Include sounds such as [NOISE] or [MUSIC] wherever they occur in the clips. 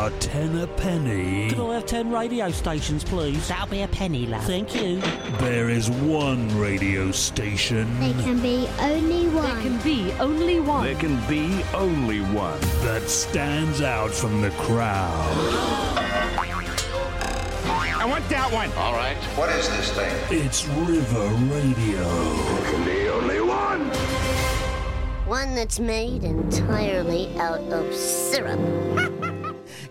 are ten a penny, Can I have ten radio stations, please? That'll be a penny, love. Thank you. there is one radio station There can be only one. There can be only one. There can be only one. that stands out from the crowd. I want that one. All right. What is this thing? It's River Radio. There can be only one. One that's made entirely out of syrup.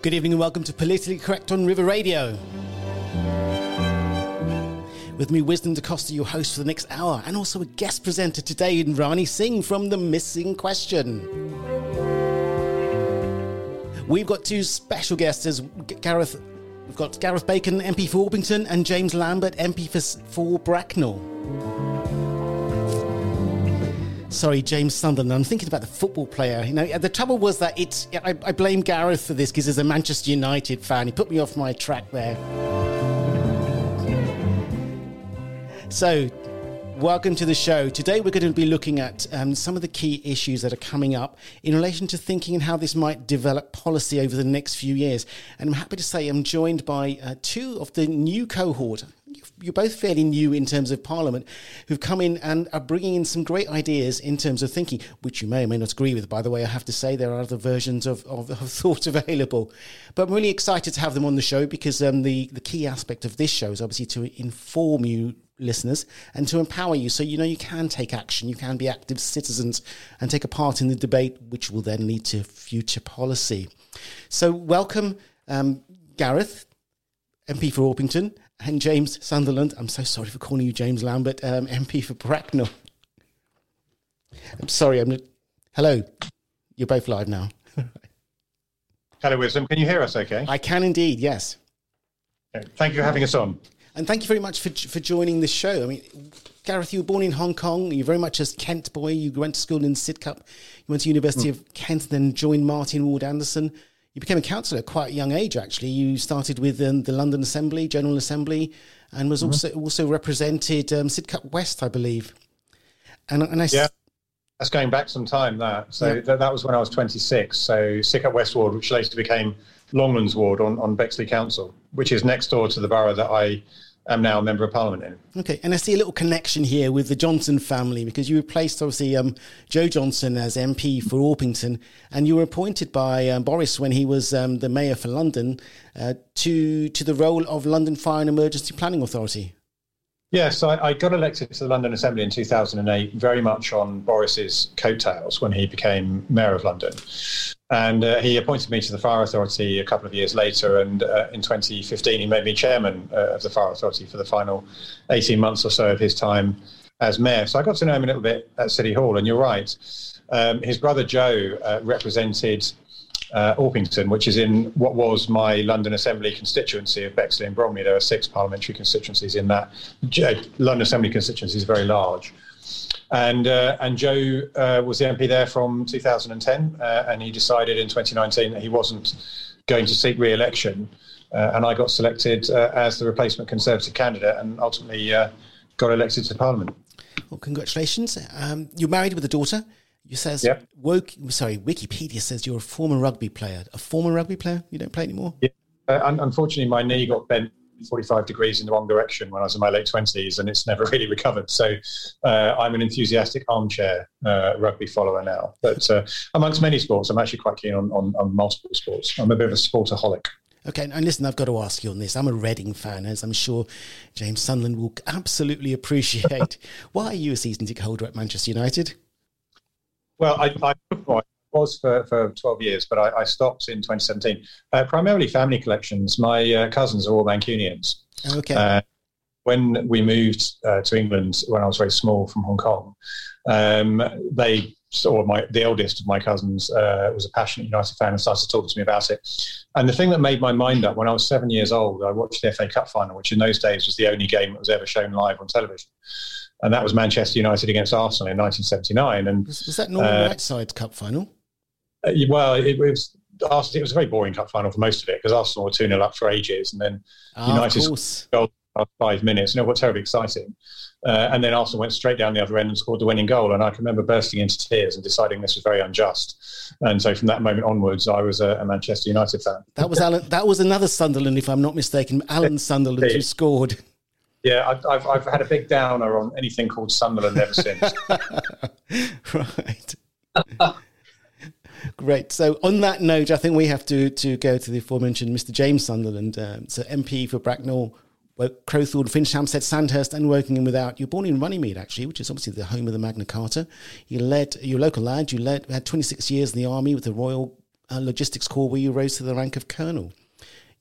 Good evening and welcome to Politically Correct on River Radio. With me, Wisdom Da Costa, your host for the next hour, and also a guest presenter today Rani Singh from The Missing Question. We've got two special guests as Gareth. We've got Gareth Bacon, MP for Orpington, and James Lambert, MP for, for Bracknell. Sorry, James Sunderland. I'm thinking about the football player. You know, the trouble was that it's. I, I blame Gareth for this because he's a Manchester United fan. He put me off my track there. So, welcome to the show. Today, we're going to be looking at um, some of the key issues that are coming up in relation to thinking and how this might develop policy over the next few years. And I'm happy to say I'm joined by uh, two of the new cohort. You're both fairly new in terms of Parliament, who've come in and are bringing in some great ideas in terms of thinking, which you may or may not agree with. By the way, I have to say there are other versions of, of, [LAUGHS] of thought available. But I'm really excited to have them on the show because um, the, the key aspect of this show is obviously to inform you listeners and to empower you so you know you can take action, you can be active citizens and take a part in the debate, which will then lead to future policy. So, welcome, um, Gareth, MP for Orpington, and James Sunderland. I'm so sorry for calling you James Lambert, um, MP for Bracknell. I'm sorry. I'm. Hello. You're both live now. [LAUGHS] Hello, Wisdom. Can you hear us okay? I can indeed. Yes. Thank you for having us on. And thank you very much for for joining the show. I mean, Gareth, you were born in Hong Kong. You're very much a Kent boy. You went to school in Sidcup. You went to University of Kent, then joined Martin Ward Anderson. You became a councillor at quite a young age. Actually, you started with um, the London Assembly, General Assembly, and was also also represented um, Sidcup West, I believe. And and I s- Yeah. That's going back some time, that. So Yeah. that, that was when I was 26. So Sidcup West Ward, which later became Longlands Ward on, on Bexley Council, which is next door to the borough that I am now a Member of Parliament in. Okay, and I see a little connection here with the Johnson family because you replaced obviously um, Jo Johnson as MP for Orpington, and you were appointed by um, Boris when he was um, the mayor for London uh, to to the role of London Fire and Emergency Planning Authority. Yes, I, I got elected to the London Assembly in 2008, very much on Boris's coattails when he became Mayor of London. And uh, he appointed me to the Fire Authority a couple of years later. And uh, in 2015, he made me chairman uh, of the Fire Authority for the final 18 months or so of his time as mayor. So I got to know him a little bit at City Hall. And you're right, um, his brother Jo uh, represented uh, Orpington, which is in what was my London Assembly constituency of Bexley and Bromley. There are six parliamentary constituencies in that. London Assembly constituency is very large. And, uh, and Jo uh, was the MP there from 2010, uh, and he decided in 2019 that he wasn't going to seek re election. Uh, and I got selected uh, as the replacement Conservative candidate and ultimately uh, got elected to Parliament. Well, congratulations! Um, you're married with a daughter. You says Yep. woke. Sorry, Wikipedia says you're a former rugby player. A former rugby player? You don't play anymore? Yeah. Uh, unfortunately, my knee got bent 45 degrees in the wrong direction when I was in my late 20s, and it's never [LAUGHS] really recovered. So uh, I'm an enthusiastic armchair uh, rugby follower now. But uh, amongst many sports, I'm actually quite keen on, on, on multiple sports. I'm a bit of a sportaholic. Okay, and listen, I've got to ask you on this. I'm a Reading fan, as I'm sure James Sunderland will [LAUGHS] absolutely appreciate. [LAUGHS] Why are you a season ticket holder at Manchester United? Well, I, I was for, for 12 years, but I, I stopped in 2017. Uh, primarily family collections. My uh, cousins are all Mancunians. Okay. Uh, when we moved uh, to England when I was very small from Hong Kong, um, they saw my the eldest of my cousins uh, was a passionate United fan and started talking to me about it. And the thing that made my mind up when I was seven years old, I watched the FA Cup final, which in those days was the only game that was ever shown live on television, and that was Manchester United against Arsenal in 1979. And was, was that Norman uh, Whiteside Cup final? Uh, well, it, was. Arsenal, it was a very boring cup final for most of it because Arsenal were 2 0 up for ages and then Ah, United's goal after five minutes, and it was terribly exciting. Uh, and then Arsenal went straight down the other end and scored the winning goal. And I can remember bursting into tears and deciding this was very unjust. And so from that moment onwards, I was a, a Manchester United fan. That was Alan. That was another Sunderland, if I'm not mistaken. Alan Sunderland who scored. Yeah, I've, I've, I've had a big downer on anything called Sunderland ever since. [LAUGHS] right. [LAUGHS] Great. So, on that note, I think we have to to go to the aforementioned Mr. James Sunderland, um, so MP for Bracknell, Crowthorne, Finchampstead, Sandhurst, and Wokingham without. You're born in Runnymede, actually, which is obviously the home of the Magna Carta. You led your local lad. You led had 26 years in the army with the Royal uh, Logistics Corps, where you rose to the rank of colonel.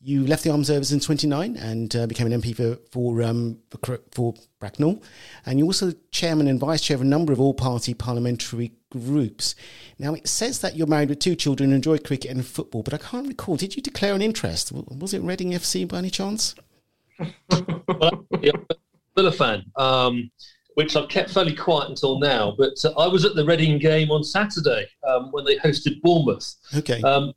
You left the armed service in 29 and uh, became an MP for for, um, for, for Bracknell, and you're also chairman and vice chair of a number of all-party parliamentary groups. Now it says that you're married with two children, and enjoy cricket and football, but I can't recall. Did you declare an interest? Was it Reading FC by any chance? well, yeah, Villa fan, um, which I've kept fairly quiet until now. But uh, I was at the Reading game on Saturday um, when they hosted Bournemouth. Okay. Um,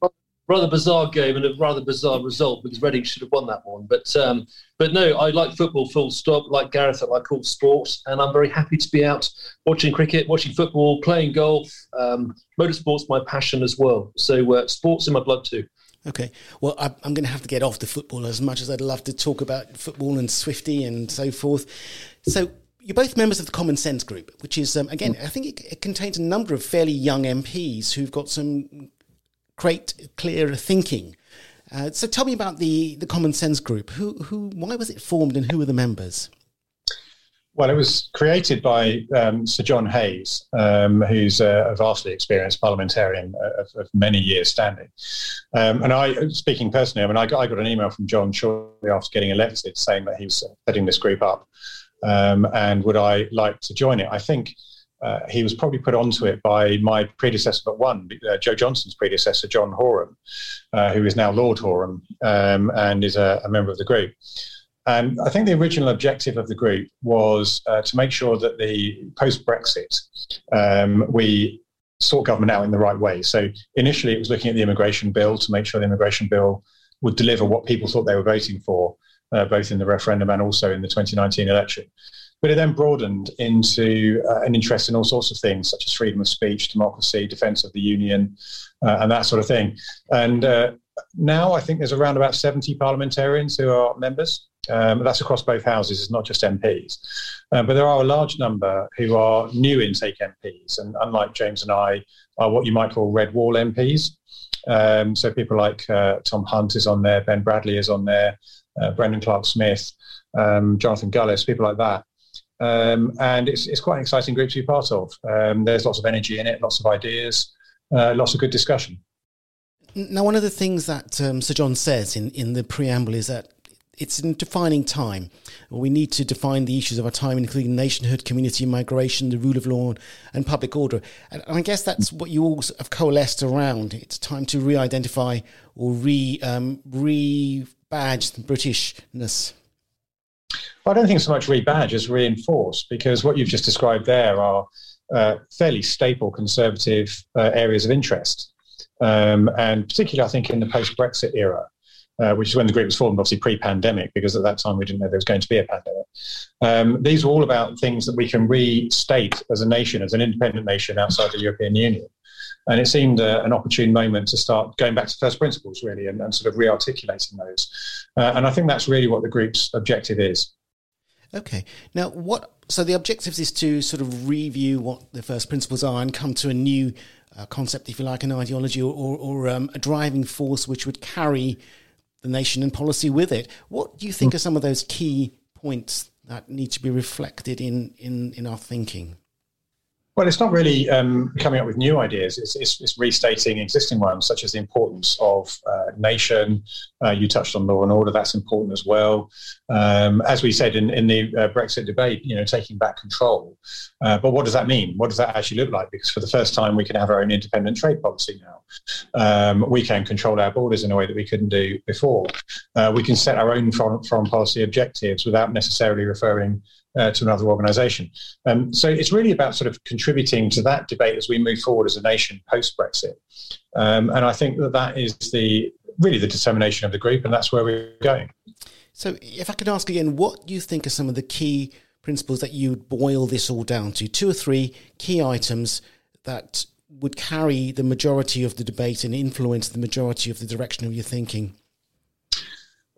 rather bizarre game and a rather bizarre result because Reading should have won that one. But um, but no, I like football full stop. Like Gareth, I like all sports, and I'm very happy to be out watching cricket, watching football, playing golf. Um, motorsport's my passion as well. So uh, sports in my blood too. Okay. Well, I, am going to have to get off the football as much as I'd love to talk about football and Swifty and so forth. So, you're both members of the Common Sense Group, which is, um, again, I think it, it, contains a number of fairly young MPs who've got some great, clearer thinking. Uh, so, tell me about the, the Common Sense Group. Who, who, why was it formed and who are the members? Well, it was created by um, Sir John Hayes, um, who's a, vastly experienced parliamentarian of, of many years standing. Um, and I, speaking personally, I mean, I got, I got, an email from John shortly after getting elected saying that he was setting this group up, um, and would I like to join it? I think. Uh, he was probably put onto it by my predecessor, but one, uh, Jo Johnson's predecessor, John Horam, uh, who is now Lord Horam um, and is a, a member of the group. And I think the original objective of the group was uh, to make sure that the post Brexit, um, we sort government out in the right way. So initially, it was looking at the immigration bill to make sure the immigration bill would deliver what people thought they were voting for, uh, both in the referendum and also in the 2019 election. But it then broadened into uh, an interest in all sorts of things, such as freedom of speech, democracy, defence of the union, uh, and that sort of thing. And uh, now I think there's around about 70 parliamentarians who are members. Um, that's across both houses, it's not just MPs. Um, but there are a large number who are new intake MPs, and unlike James and I, are what you might call red wall MPs. Um, so people like uh, Tom Hunt is on there, Ben Bradley is on there, uh, Brendan Clarke-Smith, um, Jonathan Gullis, people like that. Um, and it's, it's quite an exciting group to be part of. Um, there's lots of energy in it, lots of ideas, uh, lots of good discussion. Now, one of the things that um, Sir John says in, in the preamble is that it's in defining time. We need to define the issues of our time, including nationhood, community migration, the rule of law, and public order. And I guess that's what you all have coalesced around. It's time to re-identify or re um, re-badge Britishness. Well, I don't think so much rebadge as reinforce, because what you've just described there are uh, fairly staple conservative uh, areas of interest. Um, and particularly, I think, in the post Brexit era, uh, which is when the group was formed, obviously pre-pandemic, because at that time we didn't know there was going to be a pandemic. Um, these were all about things that we can restate as a nation, as an independent nation outside the European Union. And it seemed uh, an opportune moment to start going back to first principles, really, and, and sort of re-articulating those. Uh, and I think that's really what the group's objective is. Okay. Now, what? So the objectives is to sort of review what the first principles are and come to a new uh, concept, if you like, an ideology or, or, or um, a driving force which would carry the nation and policy with it. What do you think mm. are some of those key points that need to be reflected in, in, in our thinking? Well, it's not really um, coming up with new ideas. It's, it's, it's, restating existing ones, such as the importance of uh, nation. Uh, you touched on law and order; that's important as well. Um, as we said in, in the uh, Brexit debate, you know, taking back control. Uh, but what does that mean? What does that actually look like? Because for the first time, we can have our own independent trade policy now. Um, we can control our borders in a way that we couldn't do before. Uh, we can set our own foreign, foreign policy objectives without necessarily referring uh, to another organisation. Um, so it's really about sort of contributing to that debate as we move forward as a nation post Brexit. Um, and I think that that is the really the determination of the group, and that's where we're going. So, if I could ask again, what do you think are some of the key principles that you would boil this all down to? Two or three key items that would carry the majority of the debate and influence the majority of the direction of your thinking?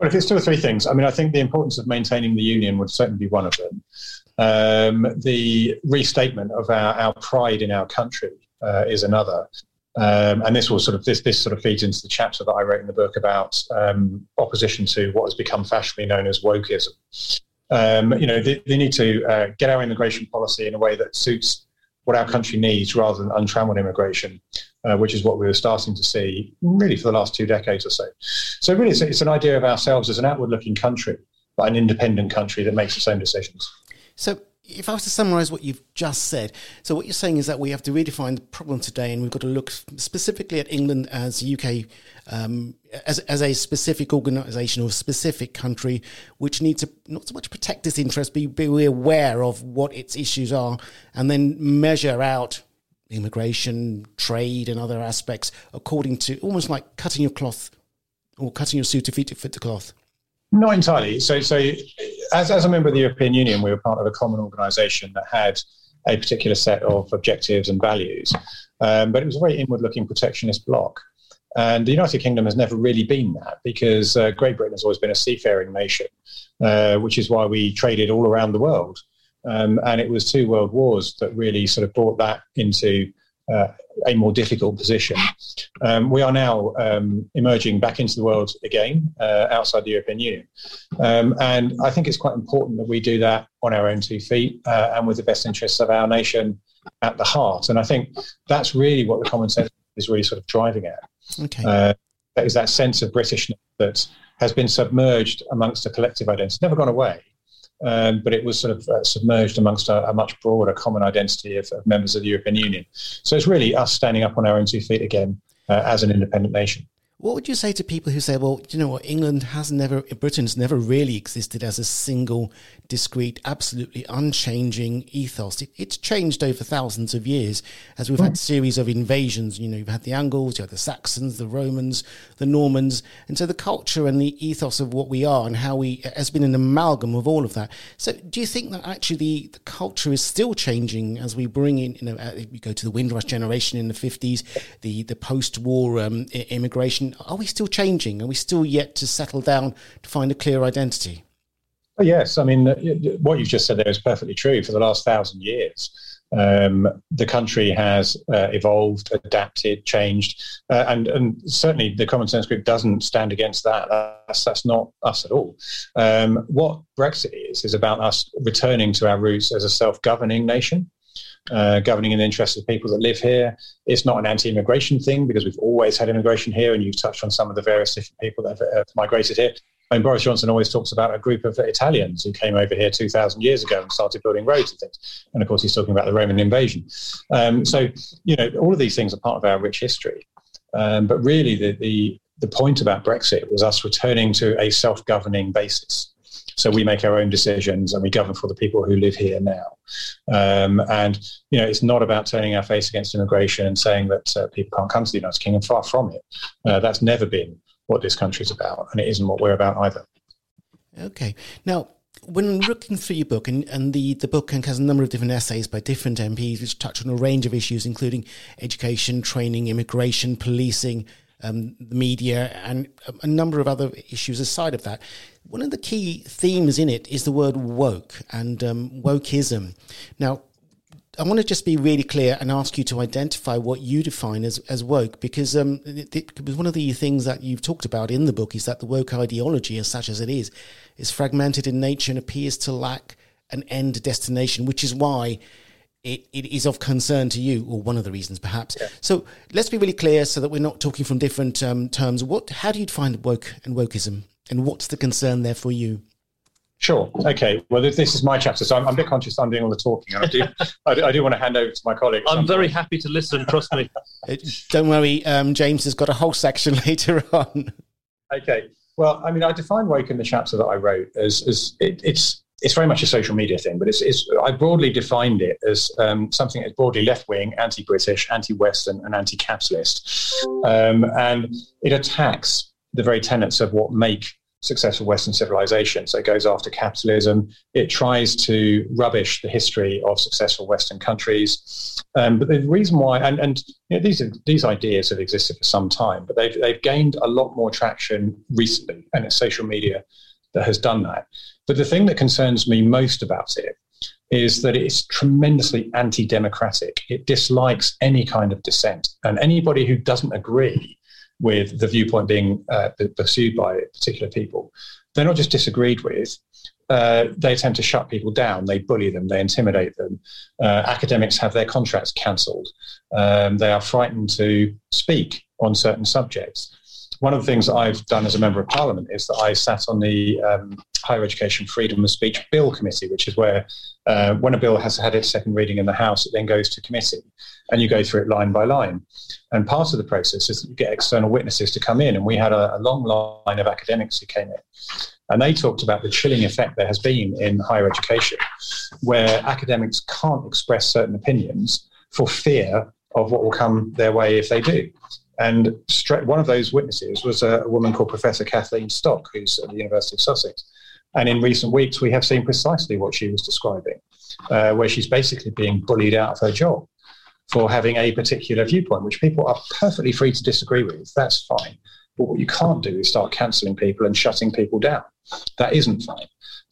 Well, if it's two or three things, I mean, I think the importance of maintaining the union would certainly be one of them. Um, the restatement of our, our pride in our country uh, is another. Um, and this will sort of this this sort of feeds into the chapter that I wrote in the book about um, opposition to what has become fashionably known as wokeism. Um, you know, they, they need to uh, get our immigration policy in a way that suits what our country needs rather than untrammeled immigration, uh, which is what we were starting to see really for the last two decades or so. So, really, it's, it's an idea of ourselves as an outward looking country, but an independent country that makes its own decisions. So, if I was to summarize what you've just said, so what you're saying is that we have to redefine the problem today, and we've got to look specifically at England as UK, um, as, as a specific organisation or specific country, which needs to not so much protect its interests, but be aware of what its issues are, and then measure out immigration, trade, and other aspects according to almost like cutting your cloth or cutting your suit to fit fit the cloth. Not entirely. So, so as, as a member of the European Union, we were part of a common organisation that had a particular set of objectives and values, um, but it was a very inward-looking protectionist bloc. And the United Kingdom has never really been that because uh, Great Britain has always been a seafaring nation, uh, which is why we traded all around the world. Um, and it was two world wars that really sort of brought that into uh, a more difficult position. Um, we are now um, emerging back into the world again uh, outside the European Union. Um, and I think it's quite important that we do that on our own two feet uh, and with the best interests of our nation at the heart. And I think that's really what the common sense is really sort of driving at. Okay. Uh, that is that sense of Britishness that has been submerged amongst a collective identity. It's never gone away um, but it was sort of uh, submerged amongst a, a, much broader common identity of, of, members of the European Union. So it's really us standing up on our own two feet again uh, as an independent nation. What would you say to people who say, well, you know what, England has never, Britain's never really existed as a single, discrete, absolutely unchanging ethos. It, it's changed over thousands of years as we've had series of invasions. You know, you've had the Angles, you had the Saxons, the Romans, the Normans. And so the culture and the ethos of what we are and how we has been an amalgam of all of that. So do you think that actually the, the culture is still changing as we bring in, you know, uh, we go to the Windrush generation in the 50s, the, the post war um, immigration are we still changing? Are we still yet to settle down to find a clear identity? Oh, yes, I mean what you've just said there is perfectly true. For the last thousand years, um, the country has uh, evolved, adapted, changed, uh, and and certainly the Common Sense Group doesn't stand against that. That's that's not us at all. Um, what Brexit is is about us returning to our roots as a self-governing nation uh, governing in the interests of people that live here. It's not an anti-immigration thing because we've always had immigration here, and you've touched on some of the various different people that have, have migrated here. I mean, Boris Johnson always talks about a group of Italians who came over here 2,000 years ago and started building roads and things. And of course, he's talking about the Roman invasion. Um, so, you know, all of these things are part of our rich history. Um, but really, the, the, the point about Brexit was us returning to a self governing basis. So we make our own decisions and we govern for the people who live here now. Um, and, you know, it's not about turning our face against immigration and saying that uh, people can't come to the United Kingdom. Far from it. Uh, that's never been what this country is about. And it isn't what we're about either. Okay. Now, when looking through your book, and, and the, the book has a number of different essays by different MPs which touch on a range of issues, including education, training, immigration, policing, um, the media, and a number of other issues aside of that. One of the key themes in it is the word woke and um, wokeism. Now, I want to just be really clear and ask you to identify what you define as, as woke, because um, it, it, one of the things that you've talked about in the book is that the woke ideology, as such as it is, is fragmented in nature and appears to lack an end destination, which is why it, it is of concern to you, or one of the reasons perhaps. Yeah. So let's be really clear so that we're not talking from different um, terms. What, how do you define woke and wokeism? and what's the concern there for you? Sure. Okay. Well, this, this is my chapter, so I'm, I'm, a bit conscious I'm doing all the talking. I do, [LAUGHS] I do, I do want to hand over to my colleague. I'm very point. happy to listen. Trust me. [LAUGHS] Uh, don't worry. Um, James has got a whole section [LAUGHS] later on. Okay. Well, I mean, I define woke in the chapter that I wrote as, as it, it's it's very much a social media thing, but it's, it's I broadly defined it as um, something that's broadly left wing, anti British, anti Western, and anti capitalist, um, and it attacks the very tenets of what make successful Western civilization. So it goes after capitalism. It tries to rubbish the history of successful Western countries. Um, but the reason why, and, and you know, these these ideas have existed for some time, but they've they've gained a lot more traction recently, and it's social media that has done that. But the thing that concerns me most about it is that it's tremendously anti-democratic. It dislikes any kind of dissent, and anybody who doesn't agree with the viewpoint being uh, pursued by particular people, they're not just disagreed with. Uh, they attempt to shut people down. They bully them. They intimidate them. Uh, academics have their contracts cancelled. Um, they are frightened to speak on certain subjects. One of the things I've done as a member of parliament is that I sat on the um, Higher Education Freedom of Speech Bill Committee, which is where uh, when a bill has had its second reading in the House, it then goes to committee and you go through it line by line. And part of the process is that you get external witnesses to come in. And we had a, a long line of academics who came in. And they talked about the chilling effect there has been in higher education, where academics can't express certain opinions for fear of what will come their way if they do. And one of those witnesses was a, woman called Professor Kathleen Stock, who's at the University of Sussex. And in recent weeks, we have seen precisely what she was describing, uh, where she's basically being bullied out of her job for having a particular viewpoint, which people are perfectly free to disagree with. That's fine. But what you can't do is start cancelling people and shutting people down. That isn't fine.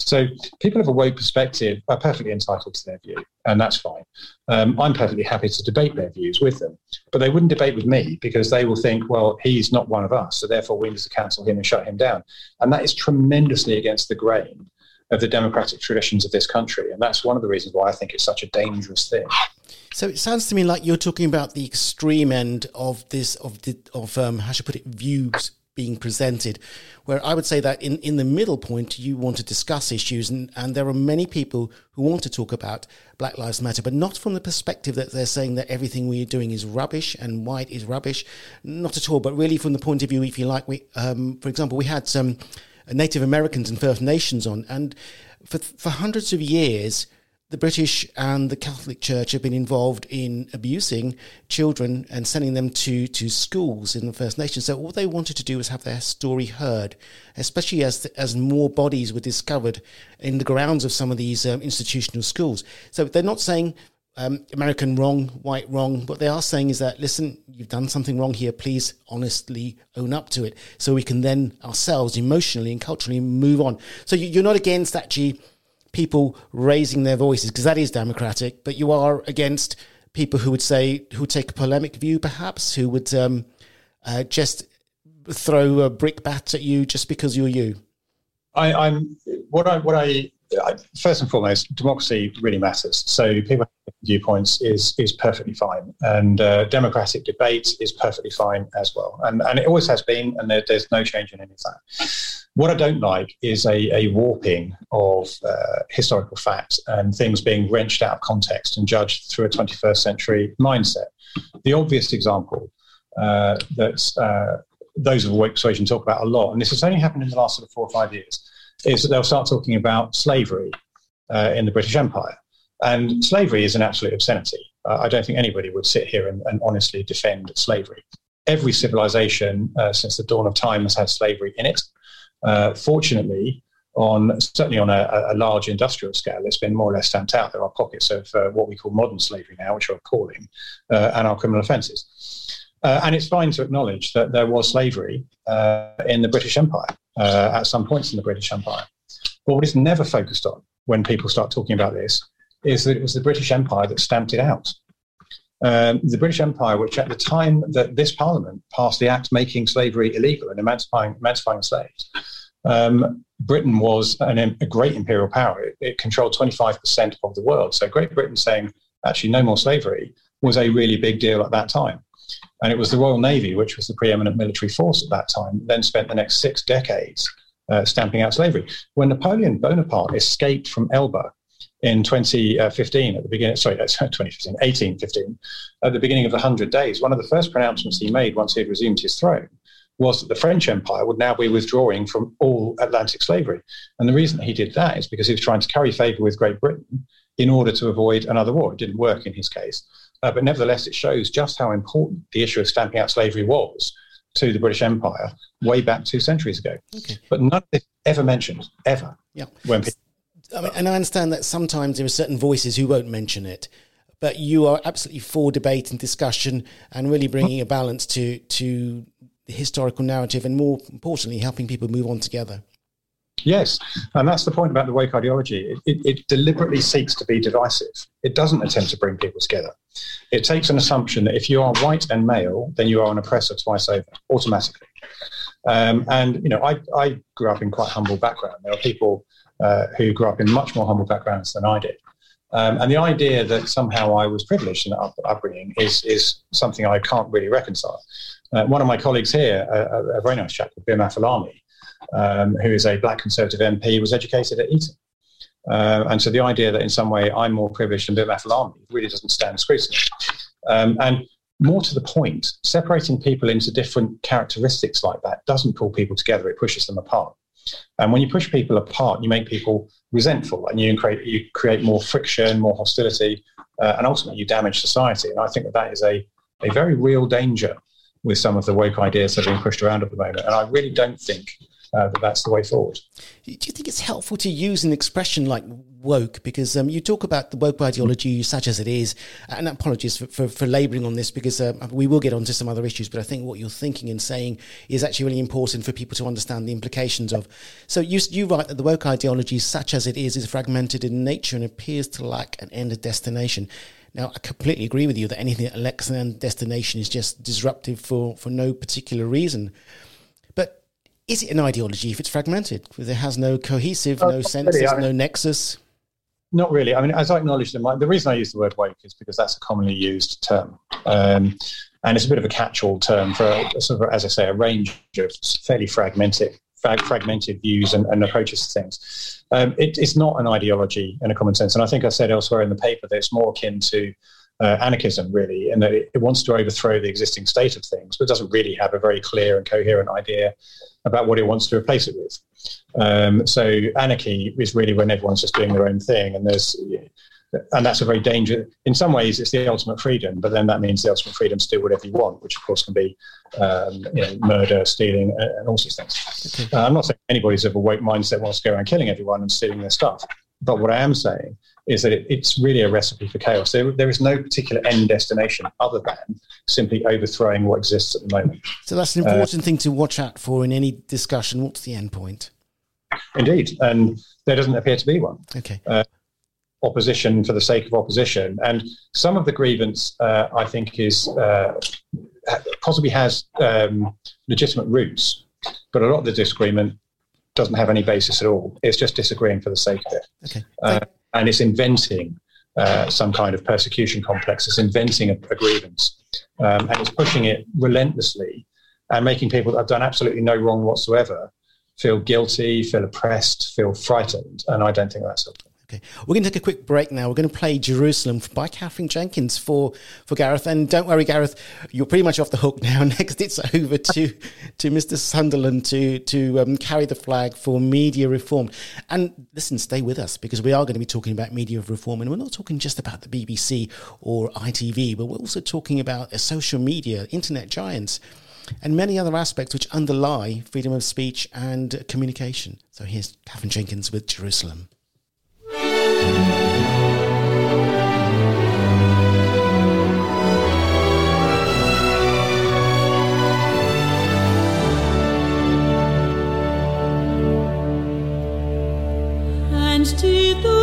So people of a woke perspective are perfectly entitled to their view, and that's fine. Um, I'm perfectly happy to debate their views with them, but they wouldn't debate with me because they will think, well, he's not one of us, so therefore we need to cancel him and shut him down. And that is tremendously against the grain of the democratic traditions of this country, and that's one of the reasons why I think it's such a dangerous thing. So it sounds to me like you're talking about the extreme end of this of the of um, how should I put it views being presented, where I would say that in, in the middle point, you want to discuss issues, and, and there are many people who want to talk about Black Lives Matter, but not from the perspective that they're saying that everything we're doing is rubbish and white is rubbish. Not at all, but really from the point of view, if you like, we, um, for example, we had some Native Americans and First Nations on, and for, for hundreds of years, the British and the Catholic Church have been involved in abusing children and sending them to, to schools in the First Nations. So all they wanted to do was have their story heard, especially as as more bodies were discovered in the grounds of some of these um, institutional schools. So they're not saying um, American wrong, white wrong. What they are saying is that listen, you've done something wrong here. Please honestly own up to it, so we can then ourselves emotionally and culturally move on. So you're not against actually people raising their voices because that is democratic, but you are against people who would say who take a polemic view, perhaps who would um, uh, just throw a brick bat at you just because you're you. I, I'm what I what I, I first and foremost, democracy really matters. So people viewpoints is is perfectly fine, and uh, democratic debate is perfectly fine as well, and and it always has been, and there, there's no change in any of that. What I don't like is a, a warping of uh, historical fact and things being wrenched out of context and judged through a 21st century mindset. The obvious example uh, that uh, those of awake persuasion talk about a lot, and this has only happened in the last sort of four or five years, is that they'll start talking about slavery uh, in the British Empire. And slavery is an absolute obscenity. I don't think anybody would sit here and, and honestly defend slavery. Every civilization uh, since the dawn of time has had slavery in it. Uh, fortunately, on certainly on a, a, large industrial scale, it's been more or less stamped out. There are pockets of uh, what we call modern slavery now, which are appalling, uh, and our criminal offences. Uh, and it's fine to acknowledge that there was slavery uh, in the British Empire uh, at some points in the British Empire. But what is never focused on when people start talking about this is that it was the British Empire that stamped it out. Um, the British Empire, which at the time that this Parliament passed the act making slavery illegal and emancipying, emancipying slaves, um, Britain was an, a great imperial power. It, it, controlled 25% of the world. So Great Britain saying, actually, no more slavery was a really big deal at that time. And it was the Royal Navy, which was the preeminent military force at that time, then spent the next six decades uh, stamping out slavery. When Napoleon Bonaparte escaped from Elba in 2015 at the beginning, sorry, [LAUGHS] 2015, 1815, at the beginning of the 100 days, one of the first pronouncements he made once he had resumed his throne was that the French Empire would now be withdrawing from all Atlantic slavery. And the reason he did that is because he was trying to carry favor with Great Britain in order to avoid another war. It didn't work in his case. Uh, but nevertheless, it shows just how important the issue of stamping out slavery was to the British Empire way back two centuries ago. Okay. But none of this ever mentioned ever. Yeah. When people, I mean, and I understand that sometimes there are certain voices who won't mention it, but you are absolutely for debate and discussion and really bringing a balance to to the historical narrative and more importantly, helping people move on together. Yes, and that's the point about the woke ideology. It, it, it, deliberately seeks to be divisive. It doesn't attempt to bring people together. It takes an assumption that if you are white and male, then you are an oppressor twice over, automatically. Um, and you know, I, I grew up in quite humble background. There are people uh, who grew up in much more humble backgrounds than I did. Um, and the idea that somehow I was privileged in up, upbringing is is something I can't really reconcile. Uh, one of my colleagues here, a, a very nice chap Bim Afolami, um, who is a black Conservative MP, was educated at Eton. Uh, and so the idea that in some way I'm more privileged than Bim Afolami really doesn't stand scrutiny. Um, and more to the point, separating people into different characteristics like that doesn't pull people together, it pushes them apart. And when you push people apart, you make people resentful and you create, you create more friction, more hostility, uh, and ultimately you damage society. And I think that that is a, a very real danger with some of the woke ideas that are being pushed around at the moment. And I really don't think uh, that that's the way forward. Do you think it's helpful to use an expression like woke? Because um, you talk about the woke ideology such as it is, and apologies for, for, for labouring on this because uh, we will get onto some other issues, but I think what you're thinking and saying is actually really important for people to understand the implications of. So you, you write that the woke ideology such as it is is fragmented in nature and appears to lack an end of destination. Now, I completely agree with you that anything that lacks an end destination is just disruptive for, for no particular reason is it an ideology if it's fragmented? If it has no cohesive, no sense, really. I mean, no nexus? Not really. I mean, as I acknowledged in my, the reason I use the word woke is because that's a commonly used term. Um, and it's a bit of a catch-all term for, a, sort of, as I say, a range of fairly fragmented, fragmented views and, and approaches to things. Um, it, it's not an ideology in a common sense. And I think I said elsewhere in the paper that it's more akin to uh, anarchism, really, and that it, it, wants to overthrow the existing state of things, but doesn't really have a very clear and coherent idea about what it wants to replace it with. Um, so anarchy is really when everyone's just doing their own thing, and there's and that's a very dangerous. In some ways, it's the ultimate freedom, but then that means the ultimate freedom to do whatever you want, which of course can be um, you know, murder, stealing, and all these things. Uh, I'm not saying anybody's of a woke mindset wants to go around killing everyone and stealing their stuff, but what I am saying is that it, it's really a recipe for chaos. There, there is no particular end destination other than simply overthrowing what exists at the moment. So that's an important uh, thing to watch out for in any discussion. What's the end point? Indeed, and there doesn't appear to be one. Okay. Uh, opposition for the sake of opposition, and some of the grievance, uh, I think, is uh, possibly has um, legitimate roots, but a lot of the disagreement doesn't have any basis at all. It's just disagreeing for the sake of it. Okay. Uh, and it's inventing uh, some kind of persecution complex. It's inventing a, a grievance, um, and it's pushing it relentlessly and making people that have done absolutely no wrong whatsoever feel guilty, feel oppressed, feel frightened. And I don't think that's helpful. Okay, we're going to take a quick break now. We're going to play Jerusalem by Katherine Jenkins for, for Gareth. And don't worry, Gareth, you're pretty much off the hook now. [LAUGHS] Next, it's over to, to Mr. Sunderland to, to um, carry the flag for media reform. And listen, stay with us because we are going to be talking about media reform. And we're not talking just about the BBC or ITV, but we're also talking about social media, internet giants and many other aspects which underlie freedom of speech and communication. So here's Katherine Jenkins with Jerusalem. And did those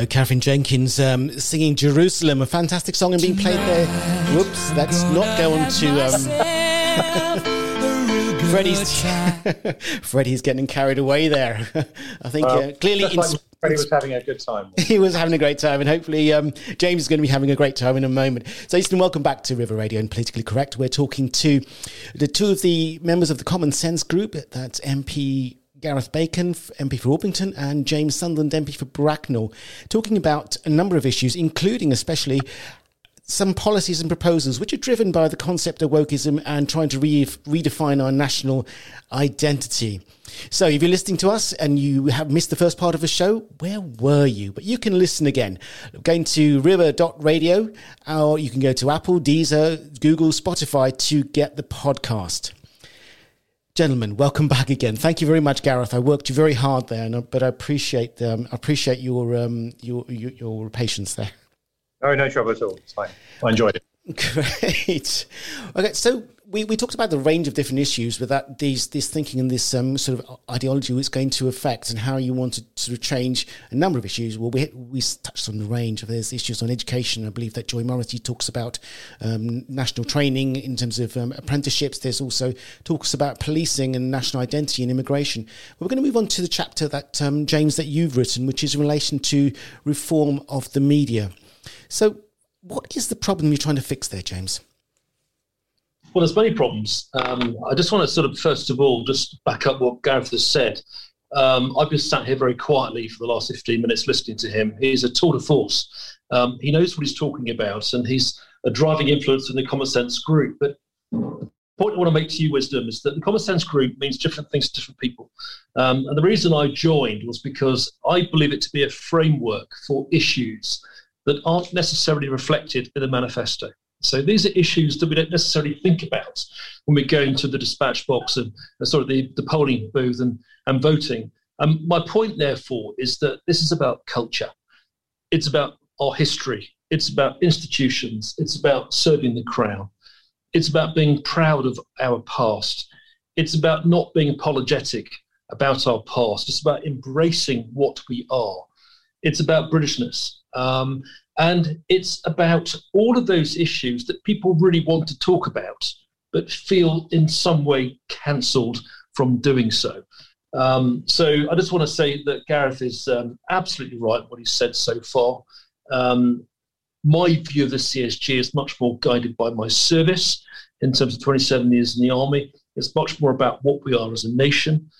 go. Katherine Jenkins um, singing Jerusalem, a fantastic song and being played there. Whoops, let's not going to. Um, Freddie's, [LAUGHS] [LAUGHS] Freddie's getting carried away there. [LAUGHS] I think Well, uh, clearly just like ins- Freddie was having a good time. he was having a great time, and hopefully um, James is going to be having a great time in a moment. So, Easton, welcome back to River Radio and Politically Correct. We're talking to the two of the members of the Common Sense Group. That's MP Gareth Bacon, MP for Orpington, and James Sunderland, MP for Bracknell, talking about a number of issues, including especially some policies and proposals which are driven by the concept of wokeism and trying to re- redefine our national identity. So, if you're listening to us and you have missed the first part of the show, where were you? But you can listen again. Going to river.radio, or you can go to Apple, Deezer, Google, Spotify to get the podcast. Gentlemen, welcome back again. Thank you very much, Gareth. I worked you very hard there, and, but I appreciate um, I appreciate your, um, your your your patience there. Oh, no trouble at all. It's fine. I enjoyed it. [LAUGHS] Great. Okay, so we, we talked about the range of different issues with that these this thinking and this um, sort of ideology it's going to affect and how you want to sort of change a number of issues. Well, we we touched on the range. There's issues on education. I believe that Joy Morrissey talks about um, national training in terms of um, apprenticeships. There's also talks about policing and national identity and immigration. We're going to move on to the chapter that um, James that you've written, which is in relation to reform of the media. So, what is the problem you're trying to fix there, James? Well, there's many problems. Um, I just want to sort of first of all just back up what Gareth has said. Um, I've been sat here very quietly for the last 15 minutes listening to him. He's a tour de force. Um, he knows what he's talking about, and he's a driving influence in the Common Sense group. But the point I want to make to you, Wisdom, is that the Common Sense group means different things to different people. Um, and the reason I joined was because I believe it to be a framework for issues that aren't necessarily reflected in the manifesto. So these are issues that we don't necessarily think about when we go into the dispatch box and, sort of the, the polling booth and, and voting. And my point, therefore, is that this is about culture. It's about our history. It's about institutions. It's about serving the crown. It's about being proud of our past. It's about not being apologetic about our past. It's about embracing what we are. It's about Britishness. Um, and it's about all of those issues that people really want to talk about, but feel in some way cancelled from doing so. Um, so I just want to say that Gareth is um, absolutely right what he's said so far. Um, my view of the CSG is much more guided by my service in terms of 27 years in the army. It's much more about what we are as a nation.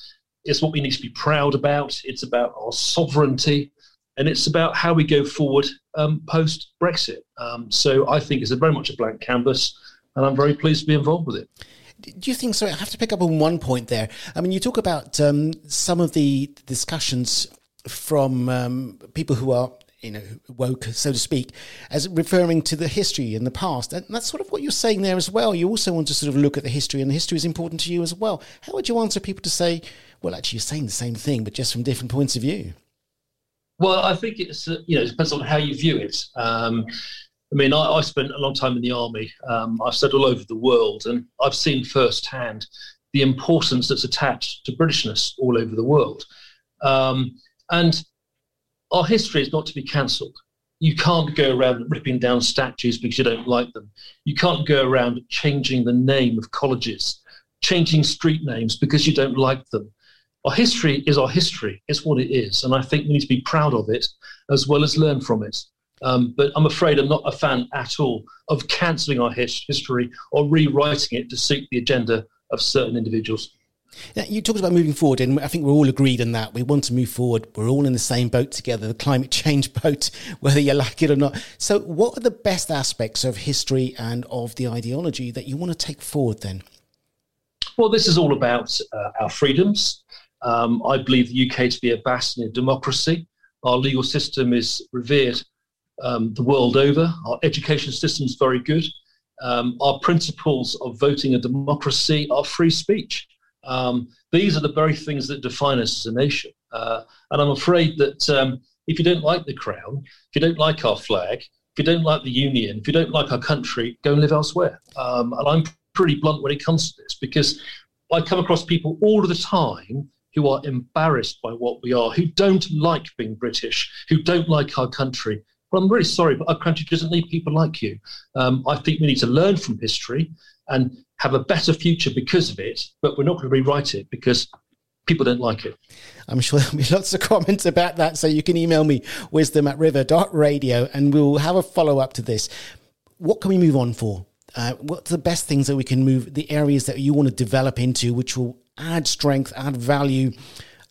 It's what we need to be proud about. It's about our sovereignty and it's about how we go forward um, post Brexit. Um, so I think it's very much a blank canvas, and I'm very pleased to be involved with it. Do you think so? I have to pick up on one point there. I mean, you talk about um, some of the discussions from um, people who are, you know, woke, so to speak, as referring to the history in the past. And that's sort of what you're saying there as well. You also want to sort of look at the history, and the history is important to you as well. How would you answer people to say, well, actually, you're saying the same thing, but just from different points of view? Well, I think it's uh, you know it depends on how you view it. Um, I mean, I, I, spent a long time in the army. Um, I've said all over the world, and I've seen firsthand the importance that's attached to Britishness all over the world. Um, and our history is not to be cancelled. You can't go around ripping down statues because you don't like them. You can't go around changing the name of colleges, changing street names because you don't like them our history is our history. It's what it is. And I think we need to be proud of it as well as learn from it. Um, but I'm afraid I'm not a fan at all of cancelling our his- history or rewriting it to suit the agenda of certain individuals. Yeah, you talked about moving forward, and I think we're all agreed on that. We want to move forward. We're all in the same boat together, the climate [LAUGHS] change boat, whether you like it or not. So, what are the best aspects of history and of the ideology that you want to take forward then? Well, this is all about uh, our freedoms, um, I believe the UK to be a bastion of democracy. Our legal system is revered um, the world over. Our education system is very good. Um, our principles of voting and democracy are free speech. Um, these are the very things that define us as a nation. Uh, and I'm afraid that um, if you don't like the crown, if you don't like our flag, if you don't like the union, if you don't like our country, go and live elsewhere. Um, and I'm pretty blunt when it comes to this because I come across people all the time who are embarrassed by what we are, who don't like being British, who don't like our country. Well, I'm really sorry, but our country doesn't need people like you. Um, I think we need to learn from history and have a better future because of it, but we're not going to rewrite it because people don't like it. I'm sure there'll be lots of comments about that. So you can email me wisdom at river.radio and we'll have a follow up to this. What can we move on for? Uh, what's the best things that we can move, the areas that you want to develop into, which will add strength, add value,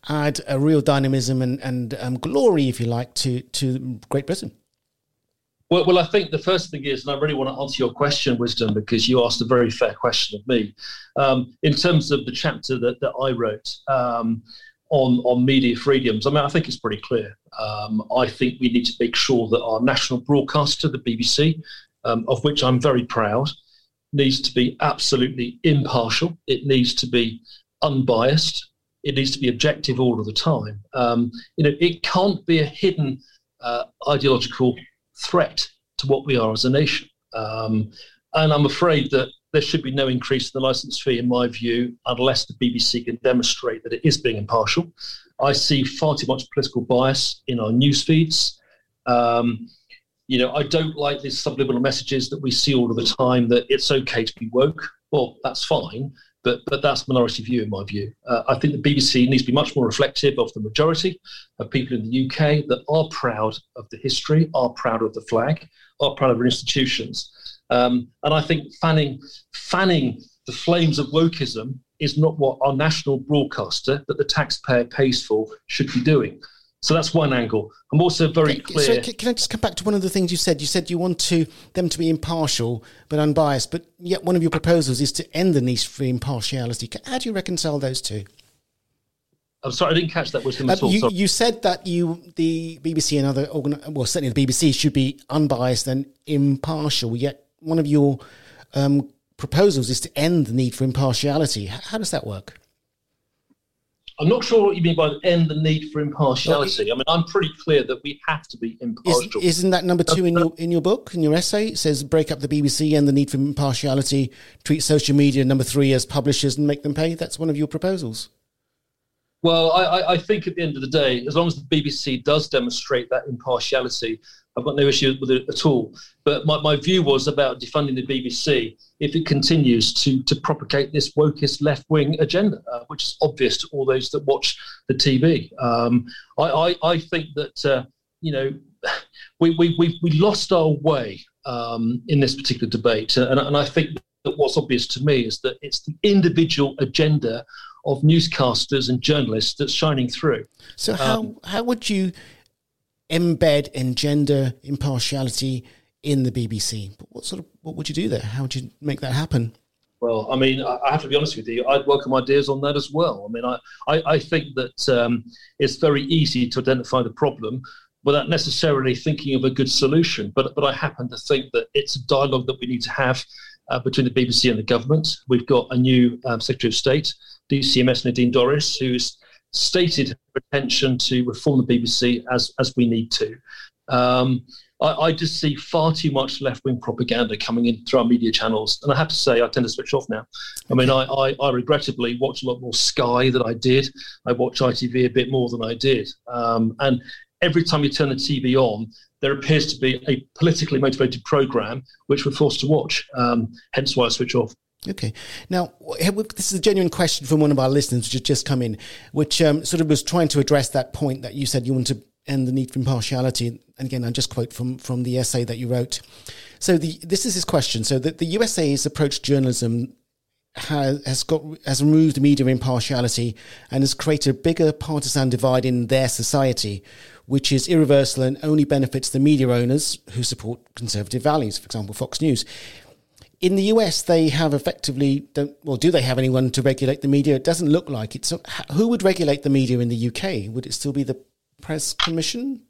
add a real dynamism and, and um, glory, if you like, to, to Great Britain? Well, well, I think the first thing is, and I really want to answer your question, Wisdom, because you asked a very fair question of me. Um, in terms of the chapter that, that I wrote um, on, on media freedoms, I mean, I think it's pretty clear. Um, I think we need to make sure that our national broadcaster, the BBC, um, of which I'm very proud, needs to be absolutely impartial. It needs to be unbiased. It needs to be objective all of the time. Um, you know, it can't be a hidden uh, ideological threat to what we are as a nation. Um, and I'm afraid that there should be no increase in the license fee, in my view, unless the BBC can demonstrate that it is being impartial. I see far too much political bias in our news feeds. Um, you know, I don't like these subliminal messages that we see all of the time that it's okay to be woke. Well, that's fine, but but that's minority view in my view. Uh, I think the BBC needs to be much more reflective of the majority of people in the UK that are proud of the history, are proud of the flag, are proud of our institutions. Um, and I think fanning fanning the flames of wokeism is not what our national broadcaster that the taxpayer pays for should be doing. So that's one angle. I'm also very clear. So can I just come back to one of the things you said? You said you want to them to be impartial but unbiased, but yet one of your proposals is to end the need for impartiality. How do you reconcile those two? I'm sorry, I didn't catch that wisdom at Um, all. you, you said that you, the BBC and other organ, well, certainly the BBC should be unbiased and impartial. Yet one of your um, proposals is to end the need for impartiality. How does that work? I'm not sure what you mean by end the need for impartiality. I mean, I'm pretty clear that we have to be Is, impartial. isn't that number two in your in your book in your essay? It says break up the BBC and the need for impartiality. Treat social media number three as publishers and make them pay. That's one of your proposals. Well, I, I- I think at the end of the day, as long as the BBC does demonstrate that impartiality, I've got no issue with it at all. But my, my view was about defunding the BBC if it continues to, to propagate this wokest left wing agenda, uh, which is obvious to all those that watch the TV. Um, I, I, I think that, uh, you know, we, we, we, we lost our way um, in this particular debate. And, and I think that what's obvious to me is that it's the individual agenda of newscasters and journalists that's shining through. So how how would you embed and gender impartiality in the BBC? But What sort of what would you do there? How would you make that happen? Well, I mean, I have to be honest with you. I'd welcome ideas on that as well. I mean, I, I, I think that um, it's very easy to identify the problem without necessarily thinking of a good solution. But, but I happen to think that it's a dialogue that we need to have uh, between the BBC and the government. We've got a new um, Secretary of State, DCMS Nadine Dorries, who's stated her intention to reform the BBC as, as we need to. Um, I, I just see far too much left wing propaganda coming in through our media channels. And I have to say, I tend to switch off now. I mean, I, I, I regrettably watch a lot more Sky than I did. I watch ITV a bit more than I did. Um, and every time you turn the TV on, there appears to be a politically motivated program which we're forced to watch. Um, hence why I switch off. Okay. Now, this is a genuine question from one of our listeners which has just come in, which um, sort of was trying to address that point that you said you want to end the need for impartiality. And again, I just quote from, from the essay that you wrote. So the, this is his question. So the, the USA's approach to journalism has, has got has removed media impartiality and has created a bigger partisan divide in their society, which is irreversible and only benefits the media owners who support conservative values. For example, Fox News. In the US, they have effectively don't well. Do they have anyone to regulate the media? It doesn't look like it. So, who would regulate the media in the UK? Would it still be the press commission?